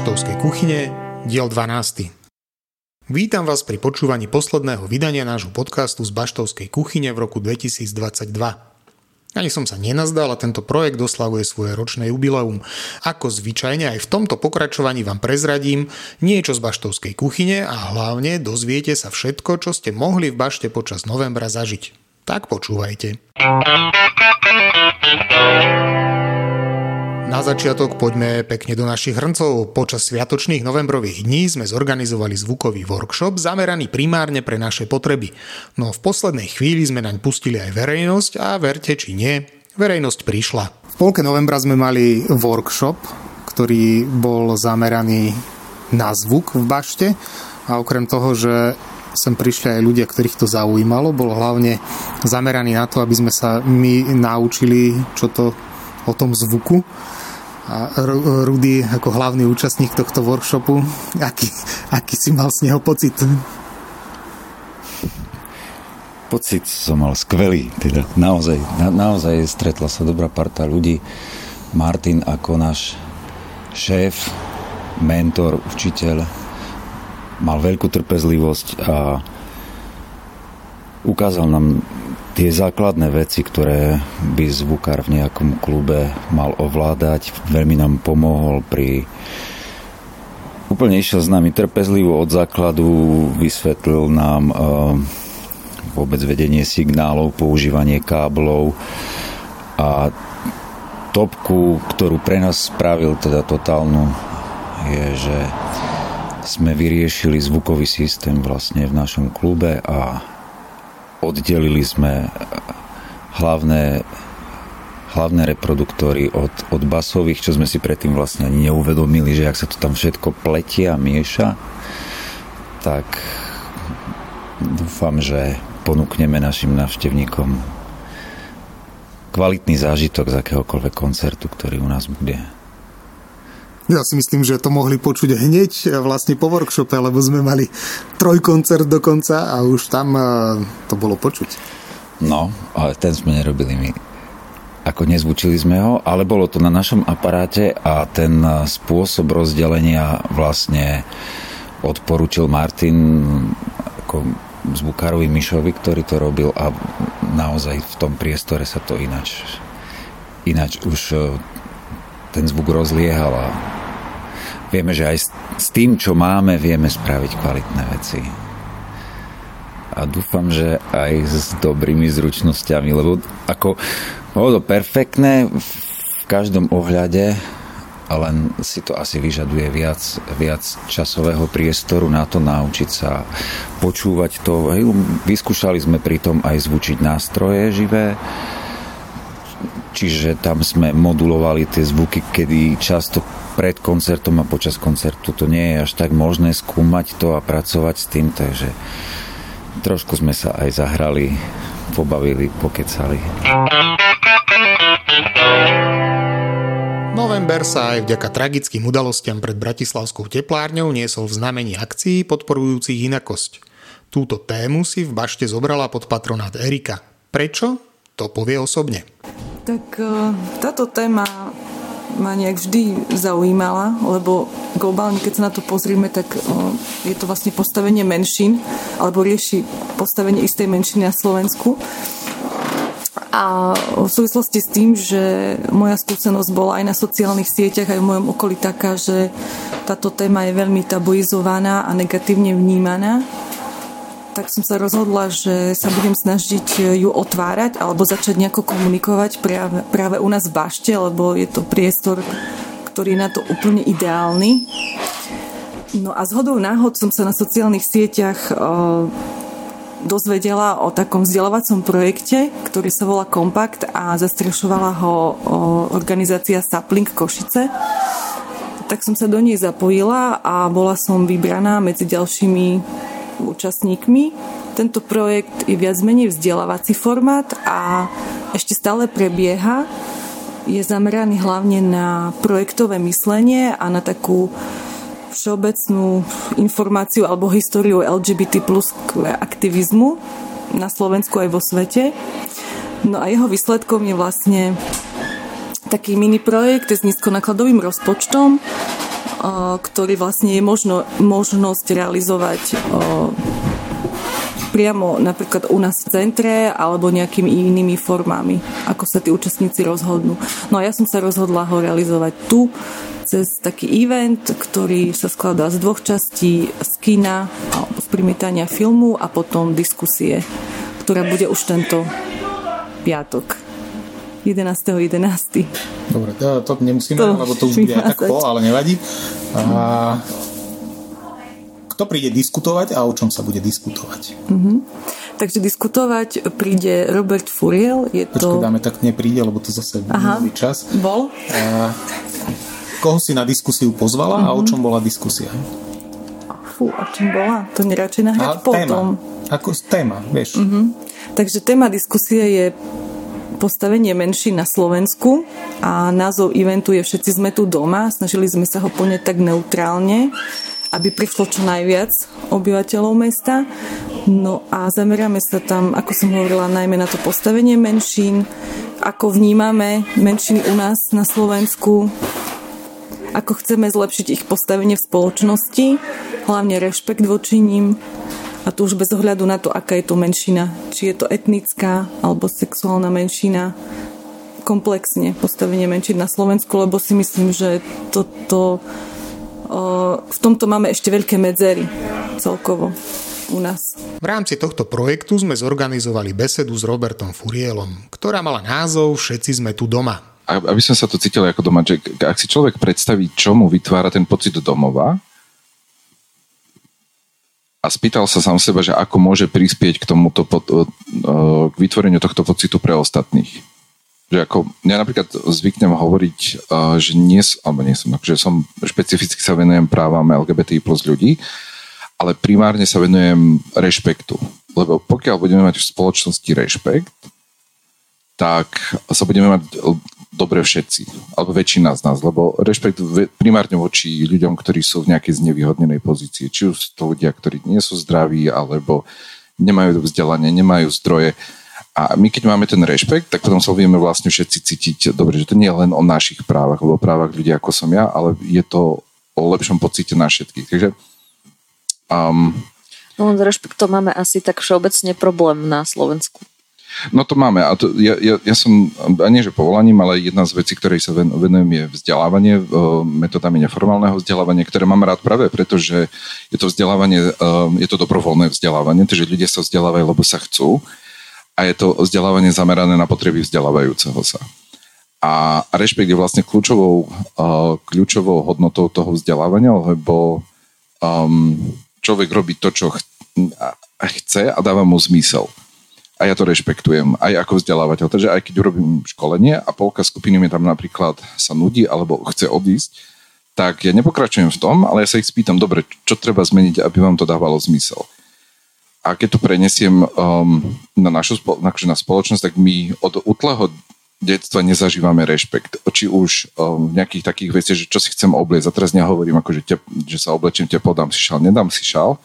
Baštovskej kuchyne, diel 12. Vítam vás pri počúvaní posledného vydania nášho podcastu z Baštovskej kuchyne v roku 2022. Ani som sa nenazdal a tento projekt oslavuje svoje ročné jubileum. Ako zvyčajne aj v tomto pokračovaní vám prezradím niečo z baštovskej kuchyne a hlavne dozviete sa všetko, čo ste mohli v bašte počas novembra zažiť. Tak počúvajte. Na začiatok poďme pekne do našich hrncov. Počas sviatočných novembrových dní sme zorganizovali zvukový workshop zameraný primárne pre naše potreby. No v poslednej chvíli sme naň pustili aj verejnosť a verte či nie, verejnosť prišla. V polke novembra sme mali workshop, ktorý bol zameraný na zvuk v bašte a okrem toho, že sem prišli aj ľudia, ktorých to zaujímalo, bol hlavne zameraný na to, aby sme sa my naučili, čo to o tom zvuku a Rudy ako hlavný účastník tohto workshopu, aký, aký si mal z neho pocit? Pocit som mal skvelý, teda naozaj, na, naozaj stretla sa dobrá parta ľudí. Martin ako náš šéf, mentor, učiteľ, mal veľkú trpezlivosť a ukázal nám tie základné veci, ktoré by zvukár v nejakom klube mal ovládať, veľmi nám pomohol pri úplne išiel s nami trpezlivo od základu, vysvetlil nám uh, vôbec vedenie signálov, používanie káblov a topku, ktorú pre nás spravil teda totálnu, je, že sme vyriešili zvukový systém vlastne v našom klube a oddelili sme hlavné, hlavné reproduktory od, od basových, čo sme si predtým vlastne ani neuvedomili, že ak sa to tam všetko pletia a mieša, tak dúfam, že ponúkneme našim návštevníkom kvalitný zážitok z akéhokoľvek koncertu, ktorý u nás bude. Ja si myslím, že to mohli počuť hneď vlastne po workshope, lebo sme mali trojkoncert dokonca a už tam e, to bolo počuť. No, ale ten sme nerobili my. Ako nezvučili sme ho, ale bolo to na našom aparáte a ten spôsob rozdelenia vlastne odporúčil Martin ako zvukárovi Mišovi, ktorý to robil a naozaj v tom priestore sa to ináč ináč už e, ten zvuk rozliehal a vieme, že aj s tým, čo máme, vieme spraviť kvalitné veci. A dúfam, že aj s dobrými zručnosťami, lebo ako bolo to perfektné v každom ohľade, len si to asi vyžaduje viac, viac časového priestoru na to naučiť sa počúvať to. Vyskúšali sme pritom aj zvučiť nástroje živé, čiže tam sme modulovali tie zvuky, kedy často pred koncertom a počas koncertu to nie je až tak možné skúmať to a pracovať s tým, takže trošku sme sa aj zahrali, pobavili, pokecali. November sa aj vďaka tragickým udalostiam pred Bratislavskou teplárňou niesol v znamení akcií podporujúcich inakosť. Túto tému si v bašte zobrala pod patronát Erika. Prečo? To povie osobne. Tak e, táto téma ma nejak vždy zaujímala, lebo globálne, keď sa na to pozrieme, tak e, je to vlastne postavenie menšín, alebo rieši postavenie istej menšiny na Slovensku. A v súvislosti s tým, že moja skúsenosť bola aj na sociálnych sieťach, aj v mojom okolí taká, že táto téma je veľmi tabuizovaná a negatívne vnímaná, tak som sa rozhodla, že sa budem snažiť ju otvárať alebo začať nejako komunikovať práve, práve u nás v bašte, lebo je to priestor, ktorý je na to úplne ideálny. No a zhodou náhod som sa na sociálnych sieťach o, dozvedela o takom vzdelávacom projekte, ktorý sa volá Kompakt a zastrešovala ho o, organizácia Sapling Košice. Tak som sa do nej zapojila a bola som vybraná medzi ďalšími účastníkmi. Tento projekt je viac menej vzdelávací formát a ešte stále prebieha. Je zameraný hlavne na projektové myslenie a na takú všeobecnú informáciu alebo históriu LGBT plus aktivizmu na Slovensku aj vo svete. No a jeho výsledkom je vlastne taký mini projekt s nízkonákladovým rozpočtom, ktorý vlastne je možno, možnosť realizovať priamo napríklad u nás v centre alebo nejakými inými formami, ako sa tí účastníci rozhodnú. No a ja som sa rozhodla ho realizovať tu cez taký event, ktorý sa skladá z dvoch častí z kina z primítania filmu a potom diskusie, ktorá bude už tento piatok. 11.11. 11. Dobre, to, to nemusíme, to lebo to už bude aj tak po, ale nevadí. A, kto príde diskutovať a o čom sa bude diskutovať? Mm-hmm. Takže diskutovať príde Robert Furiel. Je Počkej, to... dáme tak nepríde, lebo to zase Aha, čas. Bol. A, koho si na diskusiu pozvala mm-hmm. a o mhm. čom bola diskusia? Fú, o čom bola? To neradšej nahrať potom. Téma. Ako téma, vieš. Mm-hmm. Takže téma diskusie je postavenie menší na Slovensku a názov eventu je Všetci sme tu doma. Snažili sme sa ho poňať tak neutrálne, aby prišlo čo najviac obyvateľov mesta. No a zameriame sa tam, ako som hovorila, najmä na to postavenie menšín, ako vnímame menšiny u nás na Slovensku, ako chceme zlepšiť ich postavenie v spoločnosti, hlavne rešpekt voči ním, a to už bez ohľadu na to, aká je to menšina. Či je to etnická alebo sexuálna menšina. Komplexne postavenie menšín na Slovensku, lebo si myslím, že toto, v tomto máme ešte veľké medzery celkovo u nás. V rámci tohto projektu sme zorganizovali besedu s Robertom Furielom, ktorá mala názov Všetci sme tu doma. Aby som sa to cítil ako doma, že ak si človek predstaví, čo mu vytvára ten pocit domova, a spýtal sa sám seba, že ako môže prispieť k tomuto, k vytvoreniu tohto pocitu pre ostatných. Že ako, ja napríklad zvyknem hovoriť, že nie, alebo nie som, že som špecificky sa venujem právam LGBTI plus ľudí, ale primárne sa venujem rešpektu. Lebo pokiaľ budeme mať v spoločnosti rešpekt, tak sa budeme mať dobre všetci, alebo väčšina z nás, lebo rešpekt primárne voči ľuďom, ktorí sú v nejakej znevýhodnenej pozícii. Či už to ľudia, ktorí nie sú zdraví, alebo nemajú vzdelanie, nemajú zdroje. A my keď máme ten rešpekt, tak potom sa vieme vlastne všetci cítiť dobre, že to nie je len o našich právach, alebo o právach ľudí ako som ja, ale je to o lepšom pocite na všetkých. Takže um, No, s rešpektom máme asi tak všeobecne problém na Slovensku. No to máme. A to, ja, ja, ja som, a nie že povolaním, ale jedna z vecí, ktorej sa venujem je vzdelávanie, metodami neformálneho vzdelávania, ktoré mám rád práve preto, že je to vzdelávanie, je to dobrovoľné vzdelávanie, takže ľudia sa vzdelávajú, lebo sa chcú a je to vzdelávanie zamerané na potreby vzdelávajúceho sa. A, rešpekt je vlastne kľúčovou, uh, kľúčovou hodnotou toho vzdelávania, lebo človek robí to, čo chce a dáva mu zmysel a ja to rešpektujem aj ako vzdelávateľ. Takže aj keď urobím školenie a polka skupiny mi tam napríklad sa nudí alebo chce odísť, tak ja nepokračujem v tom, ale ja sa ich spýtam, dobre, čo treba zmeniť, aby vám to dávalo zmysel. A keď to prenesiem um, na našu akože na spoločnosť, tak my od útleho detstva nezažívame rešpekt. Či už um, nejakých takých veciach, že čo si chcem obliecť. A teraz nehovorím, ako, že, te, že sa oblečím teplo, dám si šal, nedám si šal,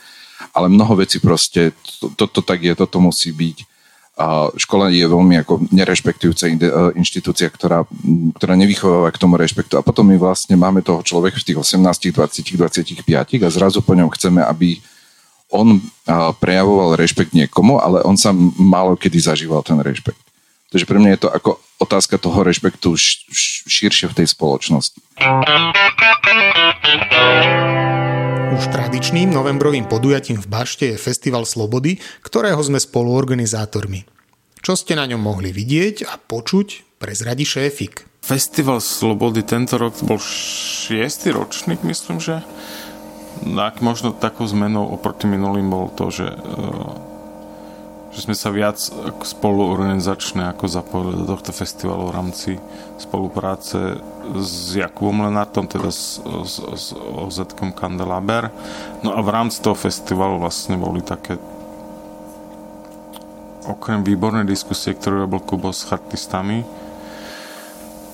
ale mnoho vecí proste, toto to, to tak je, toto musí byť a škola je veľmi ako nerešpektujúca e, inštitúcia, ktorá, ktorá nevychováva k tomu rešpektu. A potom my vlastne máme toho človeka v tých 18, 20, 25 a zrazu po ňom chceme, aby on prejavoval rešpekt niekomu, ale on sa málo kedy zažíval ten rešpekt. Takže pre mňa je to ako otázka toho rešpektu širšie v tej spoločnosti. Už tradičným novembrovým podujatím v Bašte je Festival Slobody, ktorého sme spoluorganizátormi. Čo ste na ňom mohli vidieť a počuť, prezradi šéfik. Festival Slobody tento rok bol šiestý ročník, myslím, že tak možno takou zmenou oproti minulým bol to, že uh, že sme sa viac spoluorganizačne ako zapojili do tohto festivalu v rámci spolupráce s Jakubom Lenartom, teda s, s, s oz Kandelaber. No a v rámci toho festivalu vlastne boli také okrem výbornej diskusie, ktorú robil Kubo s chartistami,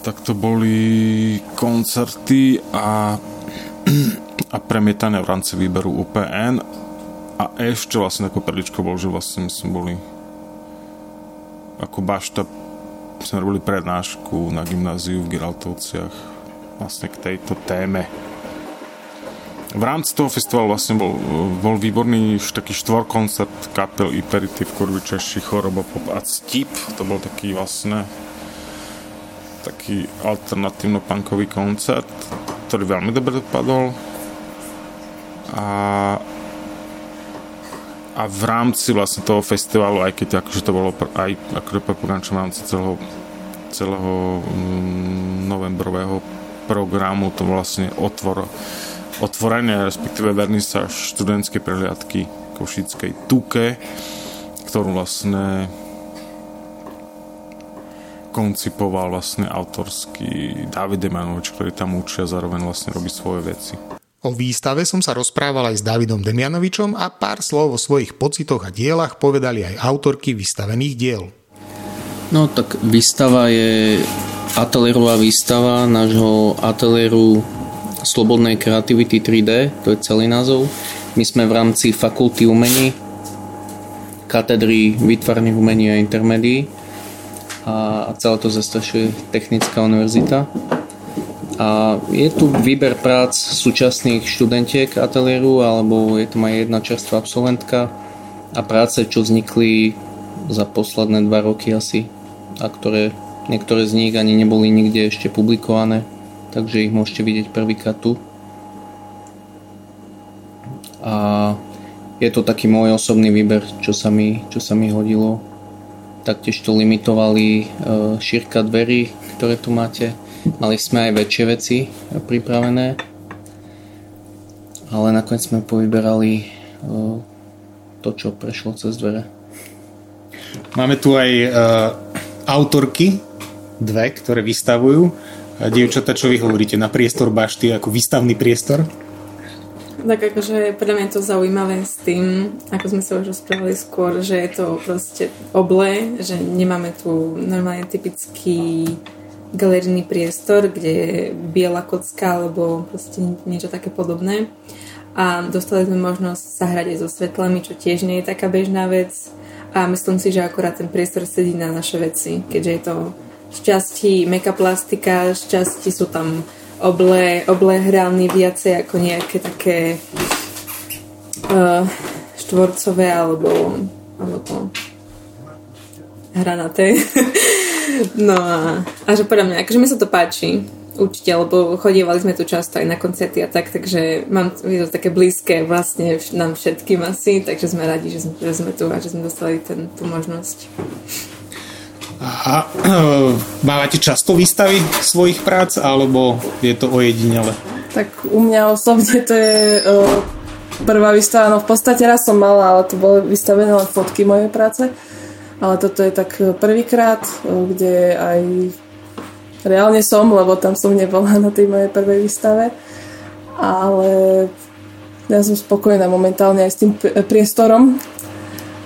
tak to boli koncerty a, a premietania v rámci výberu UPN a ešte vlastne ako perličko bol, že vlastne my sme boli ako bašta sme robili prednášku na gymnáziu v Giraltovciach vlastne k tejto téme. v rámci toho festivalu vlastne bol, bol výborný taký štvorkoncert kapel Iperitiv, Kurvičeši, Chorobo, Pop a Stip. To bol taký vlastne taký alternatívno-punkový koncert, ktorý veľmi dobre dopadol. A a v rámci vlastne toho festivalu, aj keď akože to bolo aj akože v rámci celého, celého mm, novembrového programu, to vlastne otvor otvorenie, respektíve sa študentskej prehliadky Košickej Tuke, ktorú vlastne koncipoval vlastne autorský David Demanovič, ktorý tam učí a zároveň vlastne robí svoje veci. O výstave som sa rozprával aj s Davidom Demianovičom a pár slov o svojich pocitoch a dielach povedali aj autorky vystavených diel. No tak výstava je ateliérová výstava nášho ateliéru Slobodnej kreativity 3D, to je celý názov. My sme v rámci fakulty umení, katedry výtvarných umení a intermédií a, celé to zastrašuje Technická univerzita. A je tu výber prác súčasných študentiek ateliéru, alebo je tam aj jedna čerstvá absolventka a práce, čo vznikli za posledné dva roky asi a ktoré, niektoré z nich ani neboli nikde ešte publikované takže ich môžete vidieť prvýkrát tu. A je to taký môj osobný výber, čo sa mi, čo sa mi hodilo. Taktiež to limitovali e, šírka dverí, ktoré tu máte. Mali sme aj väčšie veci pripravené, ale nakoniec sme povyberali e, to, čo prešlo cez dvere. Máme tu aj uh, autorky, dve, ktoré vystavujú. Dievčata, čo vy hovoríte na priestor bašty ako výstavný priestor? Tak akože podľa mňa je to zaujímavé s tým, ako sme sa už rozprávali skôr, že je to proste oble, že nemáme tu normálne typický galerijný priestor, kde je biela kocka alebo proste niečo také podobné. A dostali sme možnosť sa hrať aj so svetlami, čo tiež nie je taká bežná vec. A myslím si, že akorát ten priestor sedí na naše veci, keďže je to šťastí mekaplastika, šťastí sú tam oble, oble hrány viacej ako nejaké také uh, štvorcové alebo, alebo to hranaté. no a, a že podľa mňa, akože mi sa to páči určite, lebo chodievali sme tu často aj na koncerty a tak, takže mám, je to také blízke vlastne nám všetkým asi, takže sme radi, že sme, že sme tu a že sme dostali ten, tú možnosť. A mávate často výstavy svojich prác, alebo je to ojedinele? Tak u mňa osobne to je uh, prvá výstava, no v podstate raz som mala, ale to boli vystavené len fotky mojej práce. Ale toto je tak prvýkrát, uh, kde aj reálne som, lebo tam som nebola na tej mojej prvej výstave. Ale ja som spokojná momentálne aj s tým priestorom,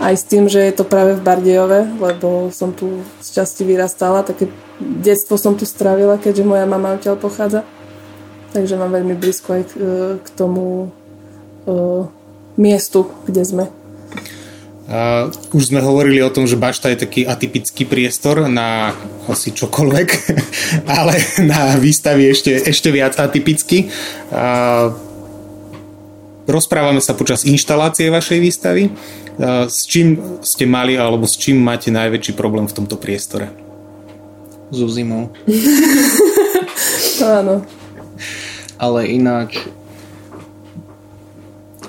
aj s tým, že je to práve v Bardejove, lebo som tu z časti vyrastala, také detstvo som tu strávila, keďže moja mama odtiaľ pochádza. Takže mám veľmi blízko aj k, k tomu uh, miestu, kde sme. Uh, už sme hovorili o tom, že bašta je taký atypický priestor na asi čokoľvek, ale na výstavy ešte, ešte viac atypický. Uh, rozprávame sa počas inštalácie vašej výstavy. S čím ste mali alebo s čím máte najväčší problém v tomto priestore? So zimou. áno. Ale ináč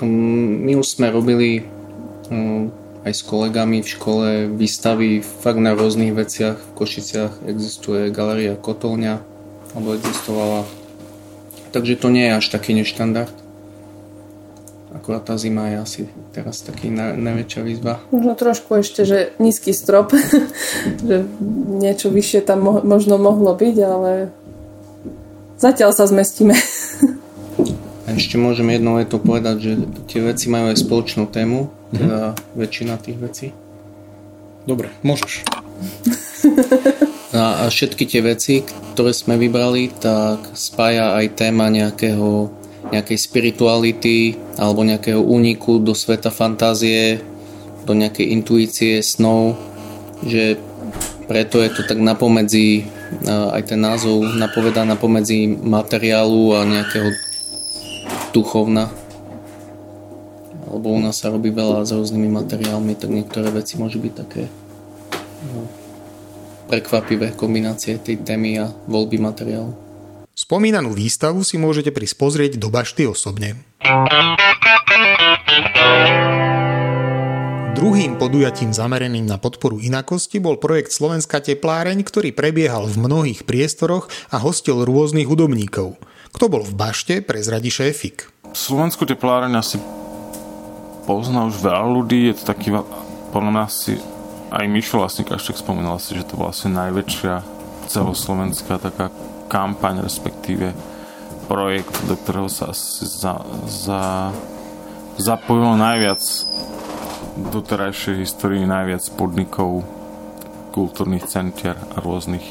mm, my už sme robili mm, aj s kolegami v škole výstavy fakt na rôznych veciach. V Košiciach existuje galeria Kotolňa, alebo existovala. Takže to nie je až taký neštandard. Akurát tá zima je asi teraz taký na, najväčšia výzva. Možno trošku ešte, že nízky strop, že niečo vyššie tam mo- možno mohlo byť, ale zatiaľ sa zmestíme. A ešte môžem jednou to povedať, že tie veci majú aj spoločnú tému. Teda mm-hmm. väčšina tých vecí. Dobre, môžeš. A, a všetky tie veci, ktoré sme vybrali, tak spája aj téma nejakého nejakej spirituality alebo nejakého úniku do sveta fantázie, do nejakej intuície, snov, že preto je to tak napomedzi, aj ten názov napovedá napomedzi materiálu a nejakého duchovná. Alebo u nás sa robí veľa s rôznymi materiálmi, tak niektoré veci môžu byť také no, prekvapivé kombinácie tej témy a voľby materiálu. Spomínanú výstavu si môžete prísť pozrieť do bašty osobne. Druhým podujatím zamereným na podporu inakosti bol projekt Slovenská tepláreň, ktorý prebiehal v mnohých priestoroch a hostil rôznych hudobníkov. Kto bol v bašte, prezradí šéfik. Slovenskú tepláreň asi pozná už veľa ľudí, je to taký, podľa mňa asi aj Mišo vlastne Kaštek spomínal si, že to bola asi najväčšia celoslovenská taká kampaň, respektíve projekt, do ktorého sa asi za, za, zapojilo najviac doterajšej histórii najviac podnikov, kultúrnych centier a rôznych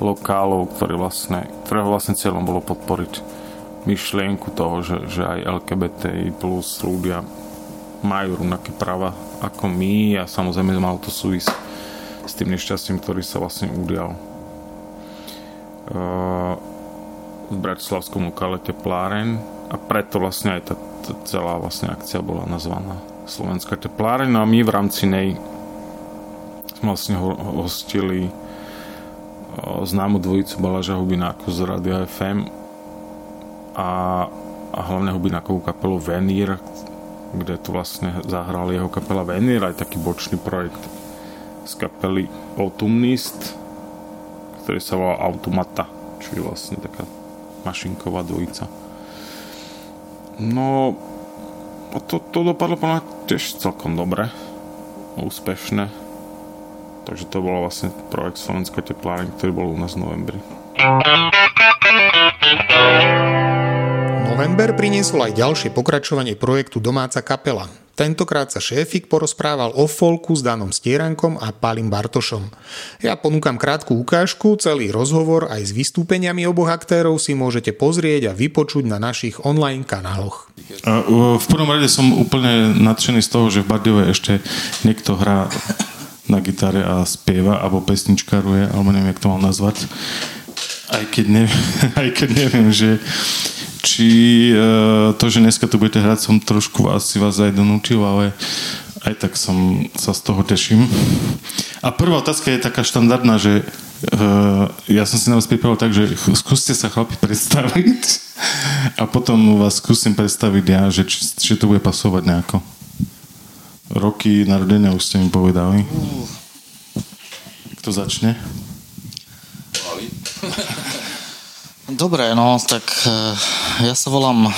lokálov, ktoré vlastne, ktorého vlastne cieľom bolo podporiť myšlienku toho, že, že aj LGBTI plus ľudia majú rovnaké práva ako my. A samozrejme malo to súvisť s tým nešťastím, ktorý sa vlastne udial. V Bratislavskom lokale Tepláren a preto vlastne aj tá, celá vlastne akcia bola nazvaná Slovenská tepláreň. No a my v rámci nej sme vlastne hostili známu dvojicu Balaža Hubináku z Radia FM a, a hlavne Hubinákovú kapelu Venír, kde tu vlastne zahral jeho kapela Venír, aj taký bočný projekt z kapely Autumnist, ktorý sa volá Automata, čo je vlastne taká mašinková dvojica. No, to, to dopadlo podľa tiež celkom dobre, úspešné. Takže to bol vlastne projekt Slovenská tepláreň, ktorý bol u nás v novembri. November priniesol aj ďalšie pokračovanie projektu Domáca kapela. Tentokrát sa šéfik porozprával o folku s Danom Stierankom a Palim Bartošom. Ja ponúkam krátku ukážku, celý rozhovor aj s vystúpeniami oboch aktérov si môžete pozrieť a vypočuť na našich online kanáloch. V prvom rade som úplne nadšený z toho, že v Bardiove ešte niekto hrá na gitare a spieva, alebo pesničkaruje, alebo neviem, jak to mám nazvať. Aj keď neviem, aj keď neviem že či uh, to, že dneska tu budete hrať, som trošku asi vás aj donútil, ale aj tak som sa z toho teším. A prvá otázka je taká štandardná, že uh, ja som si na vás pripravil tak, že skúste sa chlapi predstaviť a potom vás skúsim predstaviť ja, že či, či to bude pasovať nejako. Roky narodenia už ste mi povedali. Kto začne? Dobre, no tak eh, ja sa volám,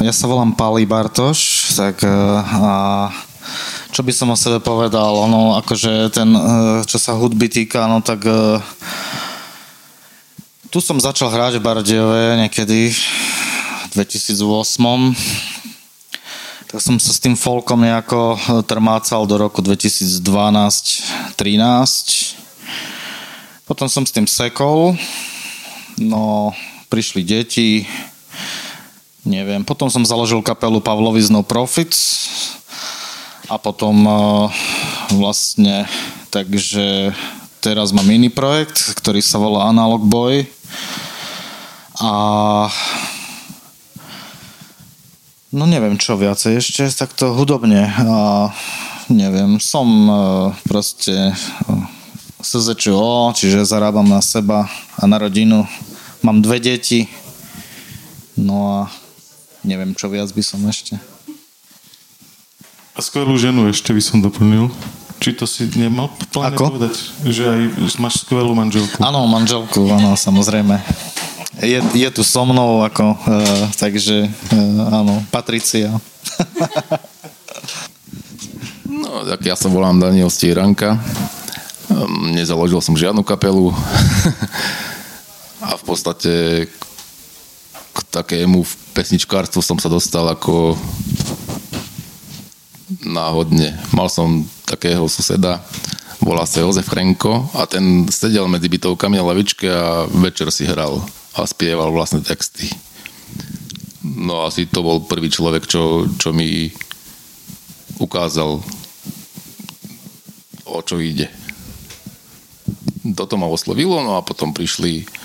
ja sa volám Pali Bartoš, tak eh, a čo by som o sebe povedal, ono akože ten, eh, čo sa hudby týka, no tak tu som začal hrať v Bardiove niekedy v 2008 tak som sa s tým folkom nejako trmácal do roku 2012-13 potom som s tým sekol. No, prišli deti, neviem. Potom som založil kapelu Pavloviz No Profits a potom uh, vlastne takže teraz mám iný projekt, ktorý sa volá Analog Boy. A no neviem čo viacej ešte takto hudobne a neviem, som uh, proste uh, SZČO, čiže zarábam na seba a na rodinu Mám dve deti, no a neviem, čo viac by som ešte. A skvelú ženu ešte by som doplnil. Či to si nemal pláne Ako? povedať, že aj máš skvelú manželku? Áno, manželku, áno, samozrejme. Je, je tu so mnou, ako, uh, takže uh, áno, Patricia. no, tak ja sa volám Daniel Stieranka. Um, nezaložil som žiadnu kapelu. Podstate k takému pesničkárstvu som sa dostal ako náhodne. Mal som takého suseda, volá sa Jozef Frenko a ten sedel medzi bytovkami na lavičke a večer si hral a spieval vlastne texty. No asi to bol prvý človek, čo, čo mi ukázal, o čo ide. Toto ma oslovilo, no a potom prišli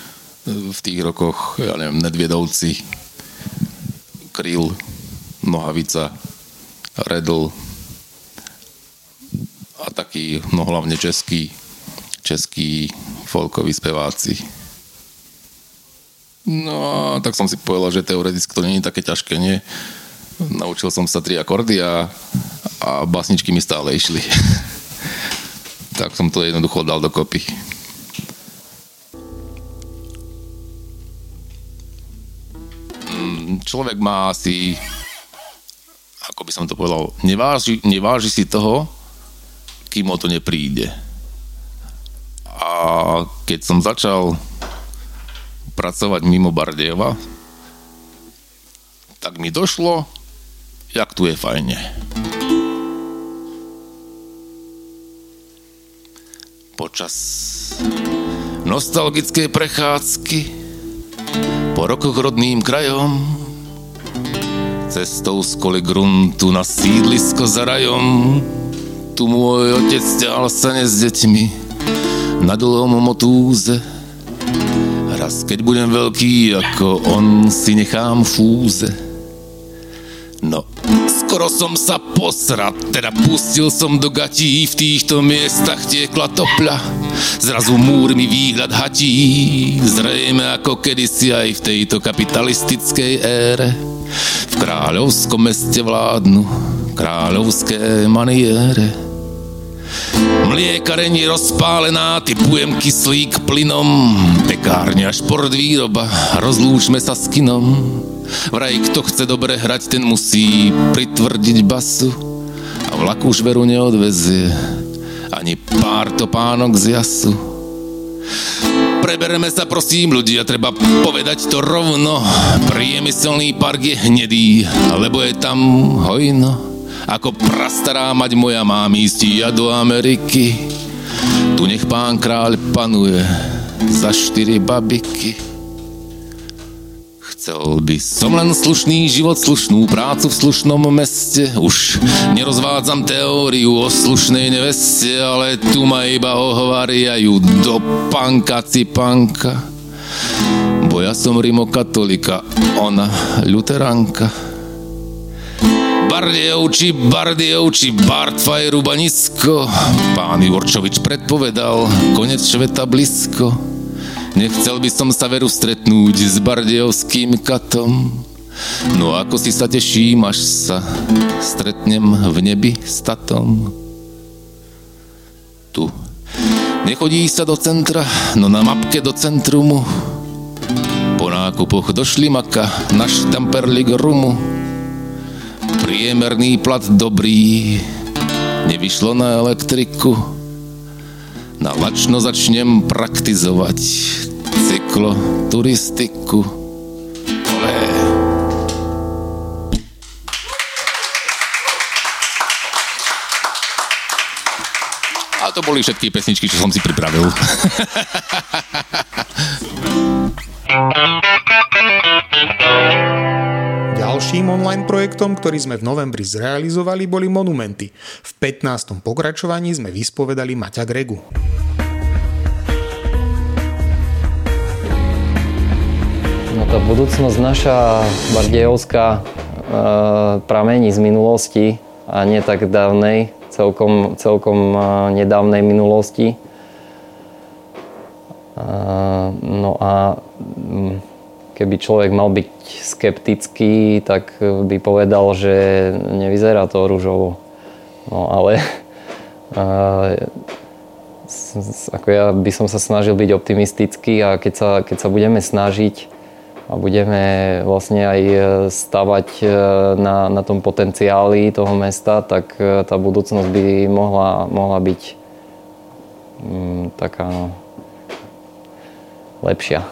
v tých rokoch, ja neviem, Nedviedovci, Trill, Nohavica, Redl a taký, no hlavne český, český folkový speváci. No a tak som si povedal, že teoreticky to nie je také ťažké, nie? Naučil som sa tri akordy a, a basničky mi stále išli. tak som to jednoducho dal dokopy. Človek má asi, ako by som to povedal, neváži, neváži si toho, kým o to nepríde. A keď som začal pracovať mimo Bardejova, tak mi došlo, jak tu je fajne. Počas nostalgické prechádzky po rokoch rodným krajom, cestou z gruntu na sídlisko za rajom, tu môj otec ťahal sa ne s deťmi na dlhom motúze. Raz keď budem veľký, ako on si nechám fúze. No, skoro som sa posrat, teda pustil som do gatí, v týchto miestach tiekla topľa. Zrazu múr mi výhľad hatí, zrejme ako kedysi aj v tejto kapitalistickej ére. V kráľovskom meste vládnu kráľovské maniére. Mliekarení rozpálená, typujem kyslík plynom, pekárňa, šport, výroba, rozlúčme sa s kinom. Vraj, kto chce dobre hrať, ten musí pritvrdiť basu a vlak už veru neodvezie ani pár topánok z jasu. Prebereme sa prosím ľudia, treba povedať to rovno. Priemyselný park je hnedý, lebo je tam hojno. Ako prastará mať moja má ísť ja do Ameriky. Tu nech pán kráľ panuje za štyri babiky. Chcel by som len slušný život, slušnú prácu v slušnom meste. Už nerozvádzam teóriu o slušnej neveste, ale tu ma iba ohovariajú do panka cipanka. Bo ja som rimokatolika, ona luteranka. Bardejov či Bardejov či Bartfaj Rubanisko Pán Jurčovič predpovedal konec sveta blisko Nechcel by som sa veru stretnúť s bardejovským katom. No ako si sa teším, až sa stretnem v nebi s tatom. Tu. Nechodí sa do centra, no na mapke do centrumu. Po nákupoch do šlimaka na štamperlik rumu. Priemerný plat dobrý, nevyšlo na elektriku. Na lačno začnem praktizovať cykloturistiku. Olé. A to boli všetky pesničky, čo som si pripravil. Ďalším online projektom, ktorý sme v novembri zrealizovali, boli monumenty. V 15. pokračovaní sme vyspovedali Maťa Gregu. No tá budúcnosť naša bardejovská e, pramení z minulosti a nie tak dávnej, celkom, celkom e, nedávnej minulosti. E, no a mm, keby človek mal byť skeptický, tak by povedal, že nevyzerá to rúžovo. No ale ako ja by som sa snažil byť optimistický a keď sa, keď sa budeme snažiť a budeme vlastne aj e, stavať e, na, na tom potenciáli toho mesta, tak e, tá budúcnosť by mohla, mohla byť mm, taká no, lepšia.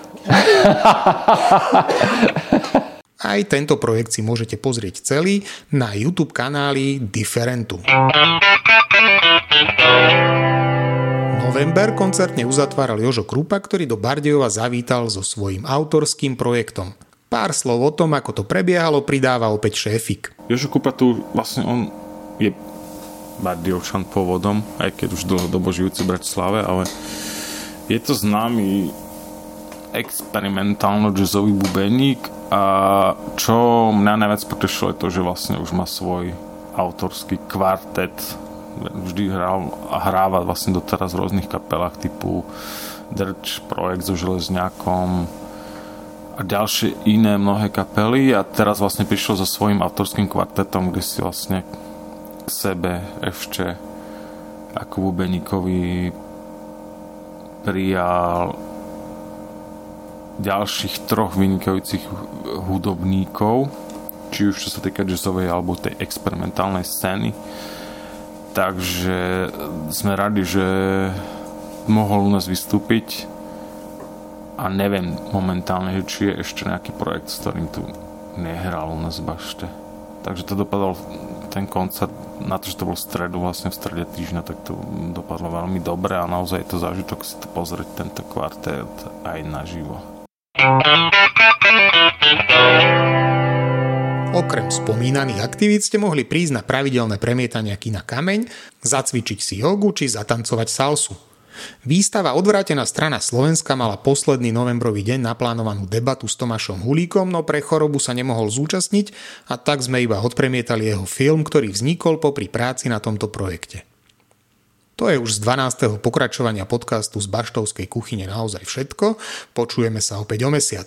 Aj tento projekt si môžete pozrieť celý na YouTube kanáli Differentu. November koncertne uzatváral Jožo Krupa, ktorý do Bardejova zavítal so svojím autorským projektom. Pár slov o tom, ako to prebiehalo, pridáva opäť šéfik. Jožo Krupa tu vlastne on je Bardejovčan pôvodom, aj keď už dlhodobo žijúci v Bratislave, ale je to známy experimentálno-jazzový bubeník a čo mňa najviac potešilo je to, že vlastne už má svoj autorský kvartet. Vždy hral hráva vlastne doteraz v rôznych kapelách typu Drč, Projekt so Železňakom a ďalšie iné mnohé kapely. A teraz vlastne prišiel so svojím autorským kvartetom, kde si vlastne k sebe ešte ako Bubeníkovi prijal ďalších troch vynikajúcich hudobníkov, či už čo sa týka jazzovej alebo tej experimentálnej scény. Takže sme radi, že mohol u nás vystúpiť a neviem momentálne, či je ešte nejaký projekt, s ktorým tu nehral u nás bašte. Takže to dopadol ten koncert na to, že to bol stredu, vlastne v strede týždňa, tak to dopadlo veľmi dobre a naozaj je to zážitok si to pozrieť tento kvartet aj naživo. Okrem spomínaných aktivít ste mohli prísť na pravidelné premietania kina Kameň, zacvičiť si jogu či zatancovať salsu. Výstava Odvrátená strana Slovenska mala posledný novembrový deň naplánovanú debatu s Tomášom Hulíkom, no pre chorobu sa nemohol zúčastniť a tak sme iba odpremietali jeho film, ktorý vznikol popri práci na tomto projekte. To je už z 12. pokračovania podcastu z Baštovskej kuchyne naozaj všetko. Počujeme sa opäť o mesiac.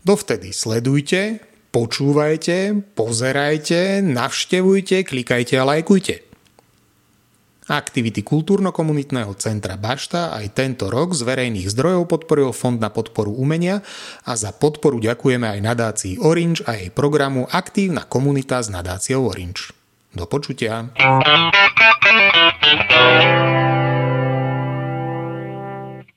Dovtedy sledujte, počúvajte, pozerajte, navštevujte, klikajte a lajkujte. Aktivity Kultúrno-komunitného centra Bašta aj tento rok z verejných zdrojov podporil Fond na podporu umenia a za podporu ďakujeme aj nadácii Orange a jej programu Aktívna komunita s nadáciou Orange. Do počutia.